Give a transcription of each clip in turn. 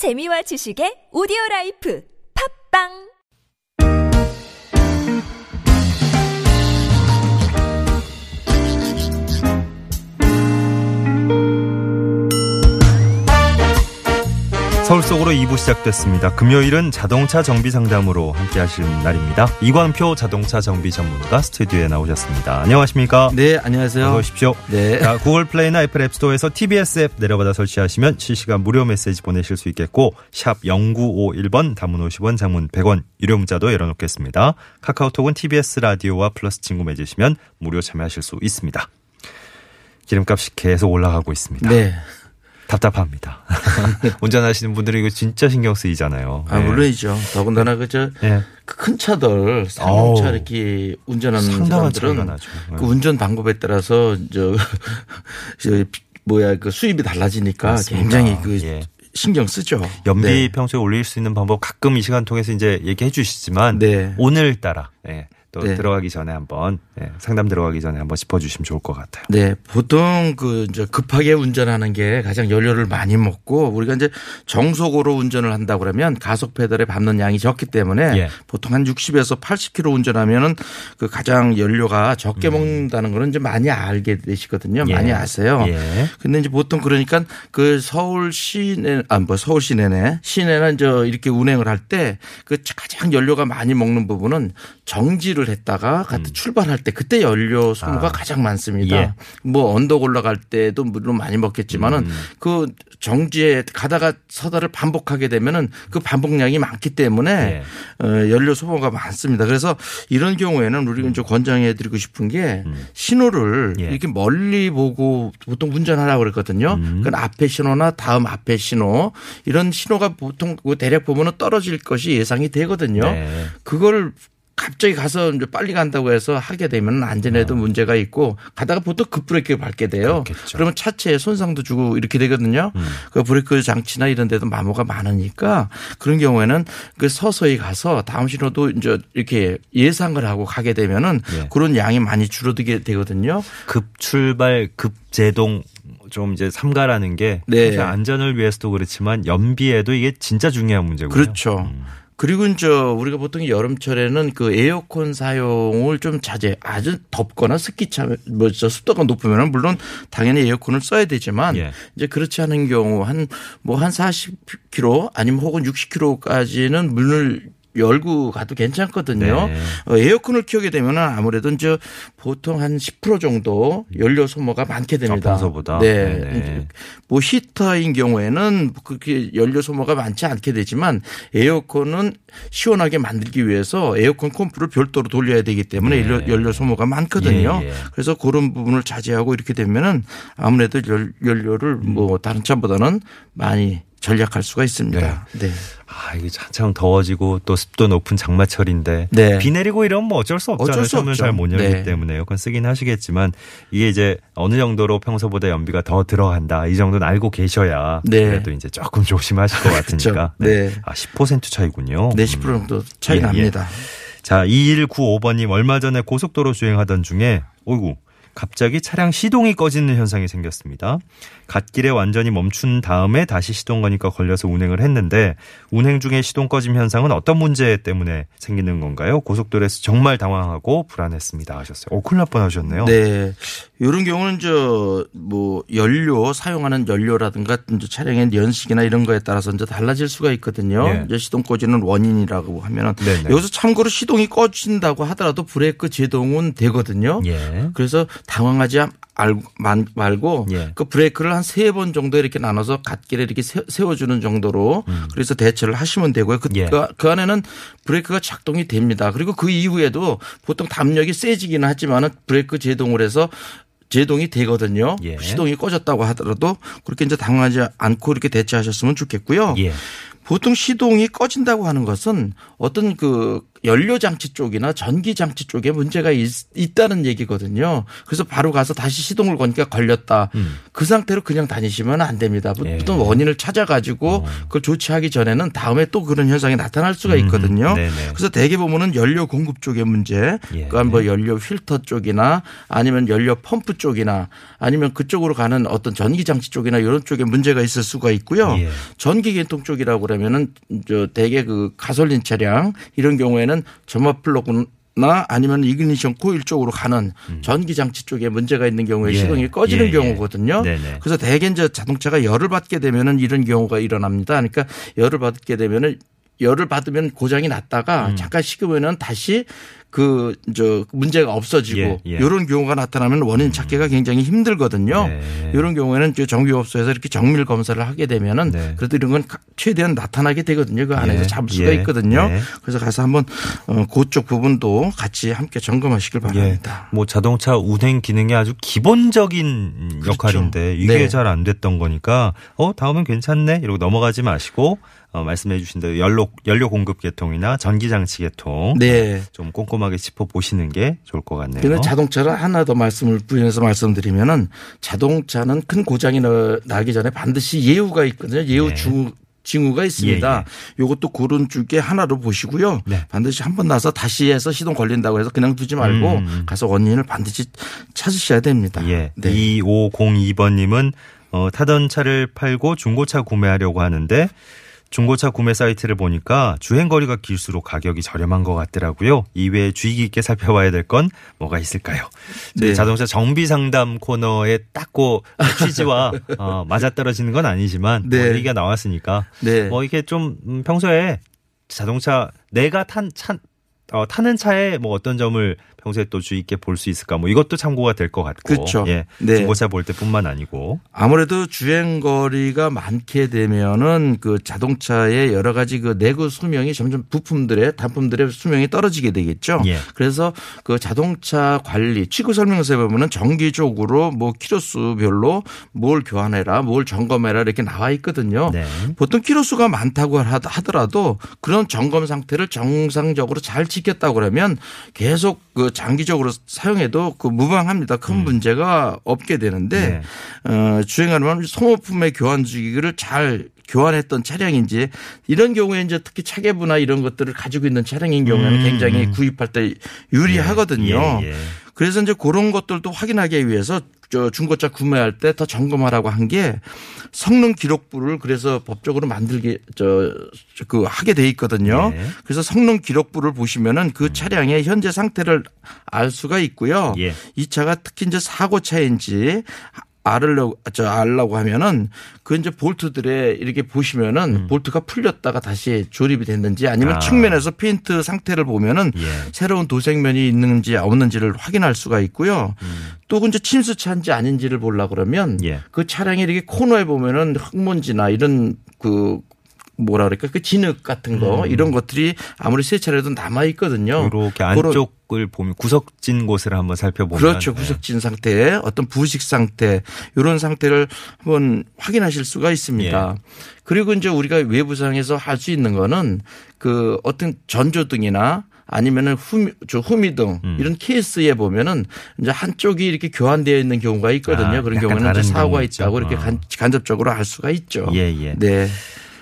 재미와 지식의 오디오 라이프. 팟빵 서울 속으로 2부 시작됐습니다. 금요일은 자동차 정비 상담으로 함께 하실 날입니다. 이광표 자동차 정비 전문가 스튜디오에 나오셨습니다. 안녕하십니까? 네, 안녕하세요. 어서 오십시오. 네. 자, 구글 플레이나 애플 앱스토어에서 TBS 앱 내려받아 설치하시면 실시간 무료 메시지 보내실 수 있겠고 샵 0951번 단문 50원 장문 100원 유료 문자도 열어놓겠습니다. 카카오톡은 TBS 라디오와 플러스 친구 맺으시면 무료 참여하실 수 있습니다. 기름값이 계속 올라가고 있습니다. 네. 답답합니다. 운전하시는 분들이 이거 진짜 신경 쓰이잖아요. 아, 네. 물론이죠. 더군다나 그저 네. 큰 차들 상용차. 이렇게 운전하는 사람들은. 네. 그 운전 방법에 따라서 저, 저 뭐야 그 수입이 달라지니까 맞습니다. 굉장히 그 예. 신경 쓰죠. 연비 네. 평소에 올릴 수 있는 방법 가끔 이 시간 통해서 이제 얘기해 주시지만 네. 오늘따라 예, 또 네. 들어가기 전에 한번 예, 상담 들어가기 전에 한번 짚어주시면 좋을 것 같아요. 네, 보통 그 이제 급하게 운전하는 게 가장 연료를 많이 먹고 우리가 이제 정속으로 운전을 한다 그러면 가속 페달에 밟는 양이 적기 때문에 예. 보통 한 60에서 80km 운전하면은 그 가장 연료가 적게 먹는다는 거는 이제 많이 알게 되시거든요. 음. 예. 많이 아세요. 예. 근데 이제 보통 그러니까 그 서울 시내 아뭐 서울 시내네 시내는 이제 이렇게 운행을 할 때 그 가장 연료가 많이 먹는 부분은 정지 를 했다가 같이 출발할 때 그때 연료 소모가 음. 아. 가장 많습니다. 예. 뭐 언덕 올라갈 때도 물론 많이 먹겠지만은 음. 그 정지에 가다가 서다를 반복하게 되면은 그 반복량이 많기 때문에 예. 어, 연료 소모가 많습니다. 그래서 이런 경우에는 우리가 이제 권장해 드리고 싶은 게 신호를 음. 예. 이렇게 멀리 보고 보통 운전하라고 그랬거든요. 음. 그 앞에 신호나 다음 앞에 신호 이런 신호가 보통 그 대략 보면은 떨어질 것이 예상이 되거든요. 네. 그걸 갑자기 가서 이제 빨리 간다고 해서 하게 되면 안전에도 문제가 있고 가다가 보통 급브레이크를 밟게 돼요. 아. 그렇겠죠. 그러면 차체에 손상도 주고 이렇게 되거든요. 음. 그 브레이크 장치나 이런 데도 마모가 많으니까 그런 경우에는 그 서서히 가서 다음 신호도 이제 이렇게 예상을 하고 가게 되면은 예. 그런 양이 많이 줄어들게 되거든요. 급 출발 급 제동 좀 이제 삼가라는 게 네. 안전을 위해서도 그렇지만 연비에도 이게 진짜 중요한 문제고요. 그렇죠. 음. 그리고 이제 우리가 보통 여름철에는 그 에어컨 사용을 좀 자제 아주 덥거나 습기차 뭐저 습도가 높으면 물론 당연히 에어컨을 써야 되지만 예. 이제 그렇지 않은 경우 한 뭐한 40km 아니면 혹은 60km까지는 문을 열고 가도 괜찮거든요. 네. 어, 에어컨을 켜게 되면 아무래도 이제 보통 한 10% 정도 연료 소모가 많게 됩니다. 아, 평소보다? 네. 네네. 뭐 히터인 경우에는 그렇게 연료 소모가 많지 않게 되지만 에어컨은 시원하게 만들기 위해서 에어컨 컴프를 별도로 돌려야 되기 때문에 네. 연료, 소모가 많거든요. 예, 예. 그래서 그런 부분을 자제하고 이렇게 되면은 아무래도 연, 연료를 음. 뭐 다른 차보다는 많이 절약할 수가 있습니다. 네. 아, 이게 한창 더워지고 또 습도 높은 장마철인데 네. 비 내리고 이러면 뭐 어쩔 수 없잖아요. 어쩔 수 창문 없죠. 잘못 열기 네. 때문에 에어컨 쓰긴 하시겠지만 이게 이제 어느 정도로 평소보다 연비가 더 들어간다 이 정도는 알고 계셔야 네. 그래도 이제 조금 조심하실 것 같으니까. 네. 아, 10% 차이군요. 네, 10% 정도 차이 예, 예. 납니다. 자, 2195번님 얼마 전에 고속도로 주행하던 중에 어이구 갑자기 차량 시동이 꺼지는 현상이 생겼습니다. 갓길에 완전히 멈춘 다음에 다시 시동 거니까 걸려서 운행을 했는데 운행 중에 시동 꺼짐 현상은 어떤 문제 때문에 생기는 건가요? 고속도로에서 정말 당황하고 불안했습니다 하셨어요. 오, 큰일 날 뻔하셨네요. 네. 이런 경우는 저 뭐 연료 사용하는 연료라든가 차량의 연식이나 이런 거에 따라서 이제 달라질 수가 있거든요. 네. 이제 시동 꺼지는 원인이라고 하면은 네네. 여기서 참고로 시동이 꺼진다고 하더라도 브레이크 제동은 되거든요. 예. 그래서 당황하지 말고 예. 그 브레이크를 한 세 번 정도 이렇게 나눠서 갓길에 이렇게 세- 세워주는 정도로 그래서 대처를 하시면 되고요. 그, 음. 예. 그, 그 안에는 브레이크가 작동이 됩니다. 그리고 그 이후에도 보통 담력이 세지기는 하지만은 브레이크 제동을 해서 제동이 되거든요. 예. 시동이 꺼졌다고 하더라도 그렇게 이제 당하지 않고 이렇게 대처하셨으면 좋겠고요. 예. 보통 시동이 꺼진다고 하는 것은 어떤 그 연료 장치 쪽이나 전기 장치 쪽에 문제가 있, 다는 얘기거든요. 그래서 바로 가서 다시 시동을 거니까 걸렸다. 음. 그 상태로 그냥 다니시면 안 됩니다. 예. 보통 원인을 찾아가지고 어. 그걸 조치하기 전에는 다음에 또 그런 현상이 나타날 수가 있거든요. 음. 그래서 대개 보면은 연료 공급 쪽의 문제, 예. 그러니까 뭐 연료 필터 쪽이나 아니면 연료 펌프 쪽이나 아니면 그쪽으로 가는 어떤 전기 장치 쪽이나 이런 쪽에 문제가 있을 수가 있고요. 예. 전기 계통 쪽이라고 그러면은 저 대개 그 가솔린 차량 이런 경우에는 점화 플러그나 아니면 ignition 코일 쪽으로 가는 전기 장치 쪽에 문제가 있는 경우에 음. 예. 시동이 꺼지는 예, 예. 경우거든요. 네네. 그래서 대개 이제 자동차가 열을 받게 되면은 이런 경우가 일어납니다. 그러니까 열을 받게 되면은 열을 받으면 고장이 났다가 음. 잠깐 식으면은 다시 그 저 문제가 없어지고 예, 예. 이런 경우가 나타나면 원인 찾기가 굉장히 힘들거든요. 네. 이런 경우에는 이제 정비업소에서 이렇게 정밀 검사를 하게 되면은 네. 그래도 이런 건 최대한 나타나게 되거든요. 그 안에서 예, 잡을 수가 예, 있거든요. 네. 그래서 가서 한번 어, 그쪽 부분도 같이 함께 점검하시길 예. 바랍니다. 뭐 자동차 운행 기능의 아주 기본적인 그렇죠. 역할인데 이게 네. 잘안 됐던 거니까 어 다음은 괜찮네 이러고 넘어가지 마시고 어, 말씀해 주신 대로 연료 연료 공급 계통이나 전기 장치 계통 네. 좀 꼼꼼 하게 짚어 보시는 게 좋을 것 같네요. 그리고 자동차를 하나 더 말씀을 부연해서 말씀드리면은 자동차는 큰 고장이 나- 나기 전에 반드시 예우가 있거든요. 예우 네. 중 징후가 있습니다. 요것도 그런 쪽에 하나로 보시고요. 네. 반드시 한 번 나서 다시 해서 시동 걸린다고 해서 그냥 두지 말고 음, 음. 가서 원인을 반드시 찾으셔야 됩니다. 예. 네. 2502번님은 어, 타던 차를 팔고 중고차 구매하려고 하는데 중고차 구매 사이트를 보니까 주행 거리가 길수록 가격이 저렴한 것 같더라고요. 이외에 주의 깊게 살펴봐야 될 건 뭐가 있을까요? 네. 자동차 정비 상담 코너에 딱고 취지와 어, 맞아떨어지는 건 아니지만 뭐 네. 얘기가 나왔으니까 네. 뭐 이게 좀 음, 평소에 자동차 내가 탄 차, 어, 타는 차에 뭐 어떤 점을 평소에 또 주의 있게 볼 수 있을까 뭐 이것도 참고가 될 것 같고 그렇죠. 예. 네. 중고차 볼 때뿐만 아니고 아무래도 주행 거리가 많게 되면은 그 자동차의 여러 가지 그 내구 수명이 점점 부품들의 단품들의 수명이 떨어지게 되겠죠. 예. 그래서 그 자동차 관리 취급 설명서에 보면은 정기적으로 뭐 키로수별로 뭘 교환해라, 뭘 점검해라 이렇게 나와 있거든요. 네. 보통 키로수가 많다고 하- 하더라도 그런 점검 상태를 정상적으로 잘 지켰다고 그러면 계속 그 장기적으로 사용해도 그 무방합니다. 큰 문제가 없게 되는데 어, 주행하면 소모품의 교환 주기를 잘 교환했던 차량인지 이런 경우에 이제 특히 차계부나 이런 것들을 가지고 있는 차량인 경우에는 음. 굉장히 구입할 때 유리하거든요. 예, 예. 그래서 이제 그런 것들도 확인하기 위해서 저 중고차 구매할 때 더 점검하라고 한 게 성능 기록부를 그래서 법적으로 만들게 저 그 하게 돼 있거든요. 네. 그래서 성능 기록부를 보시면은 그 차량의 현재 상태를 알 수가 있고요. 예. 이 차가 특히 이제 사고 차인지 알으려고 저 알라고 하면은 그 이제 볼트들에 이렇게 보시면은 볼트가 풀렸다가 다시 조립이 됐는지 아니면 음. 아. 측면에서 페인트 상태를 보면은 예. 새로운 도색면이 있는지 없는지를 확인할 수가 있고요. 음. 또 이제 침수차인지 아닌지를 보려 그러면 예. 그 차량이 이렇게 코너에 보면은 흙먼지나 이런 그 뭐라 그럴까 그 진흙 같은 거 이런 것들이 아무리 새 차라도 남아 있거든요. 이렇게 안쪽을 보면 구석진 곳을 한번 살펴보면 그렇죠. 네. 구석진 상태, 어떤 부식 상태, 이런 상태를 한번 확인하실 수가 있습니다. 예. 그리고 이제 우리가 외부상에서 할 수 있는 거는 그 어떤 전조등이나 아니면은 후미, 저 후미등 음. 이런 케이스에 보면은 이제 한쪽이 이렇게 교환되어 있는 경우가 있거든요. 아, 그런 경우는 사고가. 있다고 이렇게 어. 간, 간접적으로 알 수가 있죠. 예, 예. 네.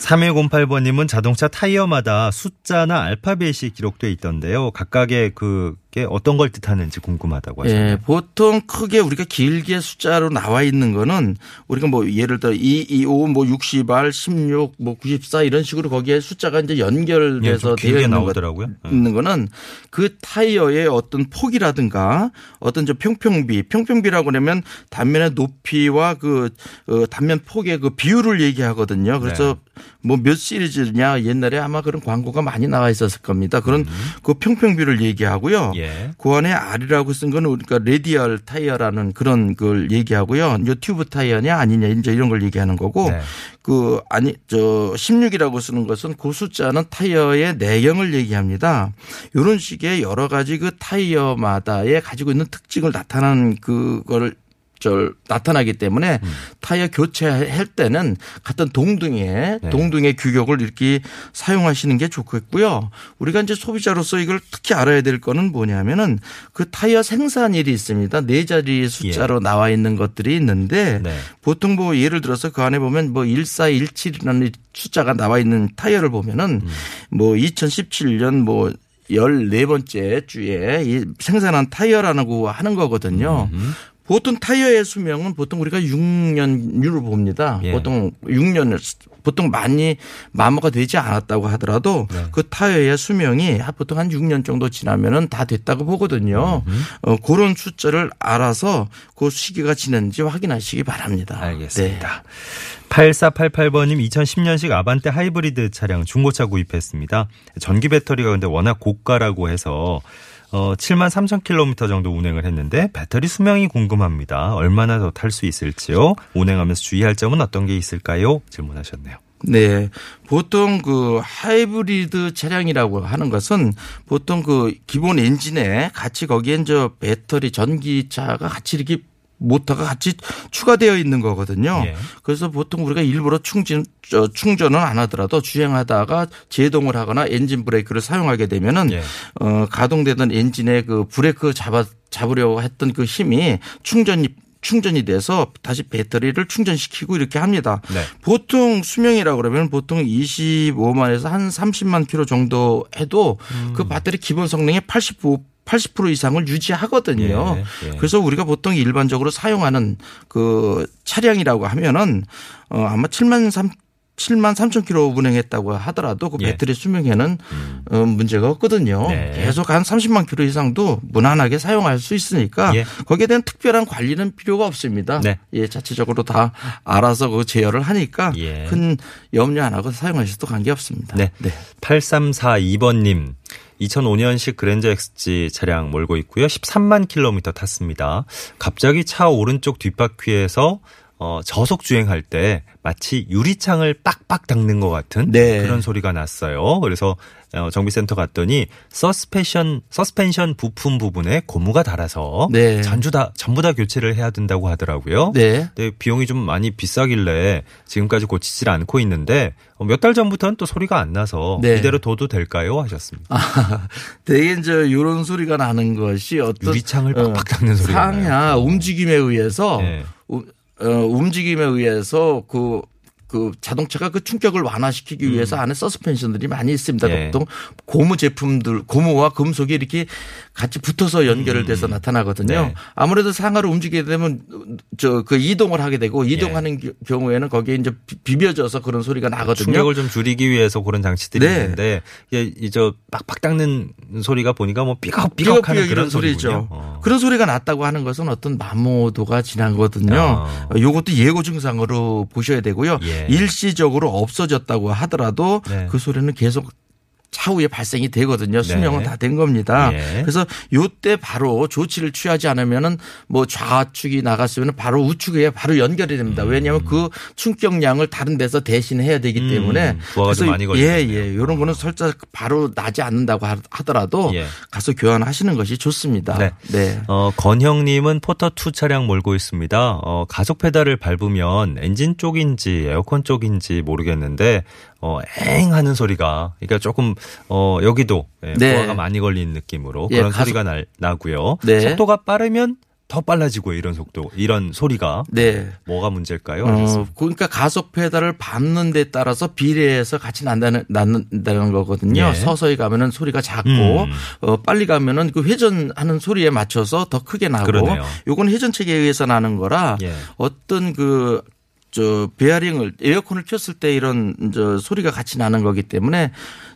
3108번님은 자동차 타이어마다 숫자나 알파벳이 기록돼 있던데요. 각각의 그게 어떤 걸 뜻하는지 궁금하다고 하셨네요. 예, 보통 크게 우리가 길게 숫자로 나와 있는 거는 우리가 뭐 예를 들어 2, 2, 5, 뭐 60R, 16, 뭐 94 이런 식으로 거기에 숫자가 이제 예, 연결돼서 좀 되어 길게 있는 나오더라고요. 예. 있는 거는 그 타이어의 어떤 폭이라든가 어떤 저 편평비, 편평비라고 그러면 단면의 높이와 그 어, 단면 폭의 그 비율을 얘기하거든요. 그래서 뭐 몇 시리즈냐 옛날에 아마 그런 광고가 많이 나와 있었을 겁니다. 그런 그 편평비를 얘기하고요. 예. 그 안에 R이라고 쓴 거는 우리가 레디얼 타이어라는 그런 걸 얘기하고요. 이 튜브 타이어냐 아니냐 이제 이런 걸 얘기하는 거고 네. 그 아니 저 16이라고 쓰는 것은 그 숫자는 타이어의 내경을 얘기합니다. 이런 식의 여러 가지 그 타이어마다의 가지고 있는 특징을 나타내는 그거를 저 나타나기 때문에 음. 타이어 교체할 때는 같은 동등의 네. 동등의 규격을 이렇게 사용하시는 게 좋겠고요. 우리가 이제 소비자로서 이걸 특히 알아야 될 거는 뭐냐면은 그 타이어 생산일이 있습니다. 네 자리 숫자로 나와 있는 것들이 있는데 네. 보통 뭐 예를 들어서 그 안에 보면 뭐 1417이라는 숫자가 나와 있는 타이어를 보면은 뭐 2017년 뭐 14번째 주에 이 생산한 타이어라고 하는 거거든요. 보통 타이어의 수명은 보통 우리가 6년류로 봅니다. 예. 보통 6년을 보통 많이 마모가 되지 않았다고 하더라도 네. 그 타이어의 수명이 보통 한 6년 정도 지나면은 다 됐다고 보거든요. 어, 그런 숫자를 알아서 그 시기가 지났는지 확인하시기 바랍니다. 알겠습니다. 8488번님 2010년식 아반떼 하이브리드 차량 중고차 구입했습니다. 전기 배터리가 근데 워낙 고가라고 해서 어 7만 3천 킬로미터 정도 운행을 했는데 배터리 수명이 궁금합니다. 얼마나 더 탈 수 있을지요? 운행하면서 주의할 점은 어떤 게 있을까요? 질문하셨네요. 네. 보통 그 하이브리드 차량이라고 하는 것은 보통 그 기본 엔진에 같이 거기엔 저 배터리 전기차가 같이 이렇게 모터가 같이 추가되어 있는 거거든요. 예. 그래서 보통 우리가 일부러 충전 저 충전은 안 하더라도 주행하다가 제동을 하거나 엔진 브레이크를 사용하게 되면은 예. 어 가동되던 엔진의 그 브레이크 잡아 잡으려고 했던 그 힘이 충전이 충전이 돼서 다시 배터리를 충전시키고 이렇게 합니다. 네. 보통 수명이라고 그러면 보통 25만에서 한 30만 킬로 정도 해도 음. 그 배터리 기본 성능의 85 80% 이상을 유지하거든요. 예, 예. 그래서 우리가 보통 일반적으로 사용하는 그 차량이라고 하면은 어 아마 7만 3 7만 3천 킬로 운행했다고 하더라도 그 예. 음. 배터리 수명에는 어, 문제가 없거든요. 네. 계속 한 30만 킬로 이상도 무난하게 사용할 수 있으니까 예. 거기에 대한 특별한 관리는 필요가 없습니다. 네. 예, 자체적으로 다 알아서 그 제어를 하니까 예. 큰 염려 안 하고 사용하셔도 관계 없습니다. 네. 8342번님. 2005년식 그랜저 XG 차량 몰고 있고요. 13만 킬로미터 탔습니다. 갑자기 차 오른쪽 뒷바퀴에서 어, 저속 주행할 때 마치 유리창을 빡빡 닦는 것 같은 네. 그런 소리가 났어요. 그래서 어, 정비센터 갔더니 서스펜션 서스펜션 부품 부분에 고무가 달아서 네. 전부 다 전부 다 교체를 해야 된다고 하더라고요. 네. 근데 비용이 좀 많이 비싸길래 지금까지 고치질 않고 있는데 어, 몇달 전부터는 또 소리가 안 나서 네. 이대로 둬도 될까요? 하셨습니다. 아, 대개 이제 이런 소리가 나는 것이 어떤 유리창을 어, 빡빡 닦는 소리가 상하 나요. 움직임에 의해서 네. 우- 어, 움직임에 의해서 그, 그 자동차가 그 충격을 완화시키기 위해서 안에 서스펜션들이 많이 있습니다. 음. 예. 보통 고무 제품들, 고무와 금속이 이렇게 같이 붙어서 연결을 돼서 나타나거든요. 네. 아무래도 상하로 움직이게 되면 저 그 이동을 하게 되고 예. 이동하는 겨- 경우에는 거기에 이제 비- 비벼져서 그런 소리가 나거든요. 충격을 좀 줄이기 위해서 그런 장치들이 네. 있는데 이게 이저 빡빡 닦는 소리가 보니까 뭐 삐걱 삐걱 하는 삐걱삐걱 그런 이런 소리죠. 어. 그런 소리가 났다고 하는 것은 어떤 마모도가 지난 거거든요. 아. 요것도 예고 증상으로 보셔야 되고요. 예. 일시적으로 없어졌다고 하더라도 네. 그 소리는 계속 차후에 발생이 되거든요. 수명은 네. 다된 겁니다. 예. 그래서 요때 바로 조치를 취하지 않으면은 뭐 좌측이 나갔으면 바로 우측에 바로 연결이 됩니다. 왜냐하면 그 충격량을 다른 데서 대신해야 되기 음, 때문에 부하가 좀 많이 예, 걸리겠네요. 예. 이런 거는 설사 바로 나지 않는다고 하- 하더라도 예. 가서 교환하시는 것이 좋습니다. 네. 네. 어, 건형님은 포터 2 차량 몰고 있습니다. 어, 가속 페달을 밟으면 엔진 쪽인지 에어컨 쪽인지 모르겠는데, 어, 엥 하는 소리가, 그러니까 조금, 어, 여기도, 예, 네. 부하가 많이 걸리는 느낌으로 예, 그런 가속- 소리가 나, 나고요. 네. 속도가 빠르면 더 빨라지고 이런 속도, 이런 소리가 네. 뭐가 문제일까요? 어, 그러니까 가속 페달을 밟는 데 따라서 비례해서 같이 난다는, 난다는 거거든요. 예. 서서히 가면은 소리가 작고, 음. 어, 빨리 가면은 그 회전하는 소리에 맞춰서 더 크게 나고. 요건 회전체에 의해서 나는 거라 예. 어떤 그, 저 베어링을 에어컨을 켰을 때 이런 저 소리가 같이 나는 거기 때문에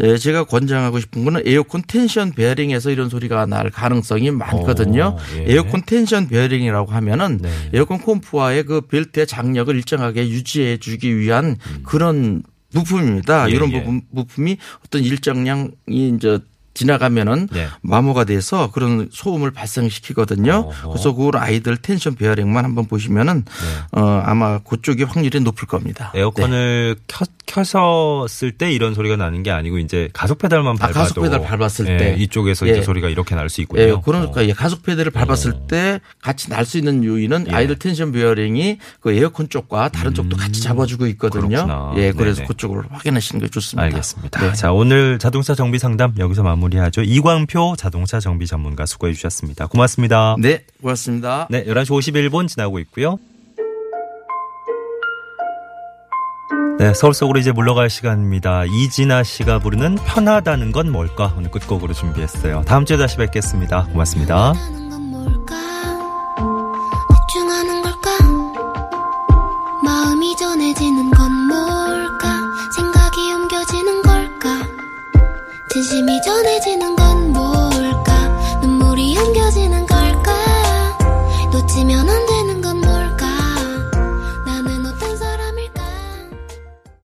예, 제가 권장하고 싶은 거는 에어컨 텐션 베어링에서 이런 소리가 날 가능성이 많거든요. 어, 예. 에어컨 텐션 베어링이라고 하면은 네. 에어컨 콤프와의 그 벨트의 장력을 일정하게 유지해 주기 위한 그런 부품입니다. 음. 예, 이런 예. 부품 부품이 어떤 일정량이 이제 지나가면은 네. 마모가 돼서 그런 소음을 발생시키거든요. 어허. 그래서 그 idle tension 베어링만 한번 보시면은 네. 어 아마 그쪽이 확률이 높을 겁니다. 에어컨을 켜, 켜셨을 때 이런 소리가 나는 게 아니고 이제 가속 페달만 아, 밟아도 가속 페달 밟았을 예, 때. 이쪽에서 예. 이제 소리가 이렇게 날 수 있군요. 예, 그러니까 어. 예, 가속 페달을 밟았을 때 같이 날 수 있는 요인은 예. idle tension 베어링이 그 에어컨 쪽과 다른 쪽도 같이 잡아주고 있거든요. 음. 그렇구나. 예, 그래서 네네. 그쪽으로 확인하시는 게 좋습니다. 알겠습니다. 네. 자, 오늘 자동차 정비 상담 여기서 마무리 하죠. 이광표 자동차 정비 전문가 수고해 주셨습니다. 고맙습니다. 네, 고맙습니다. 네, 11시 51분 지나고 있고요. 네, 서울 속으로 이제 물러갈 시간입니다. 이진아 씨가 부르는 편하다는 건 뭘까? 오늘 끝곡으로 준비했어요. 다음 주에 다시 뵙겠습니다. 고맙습니다.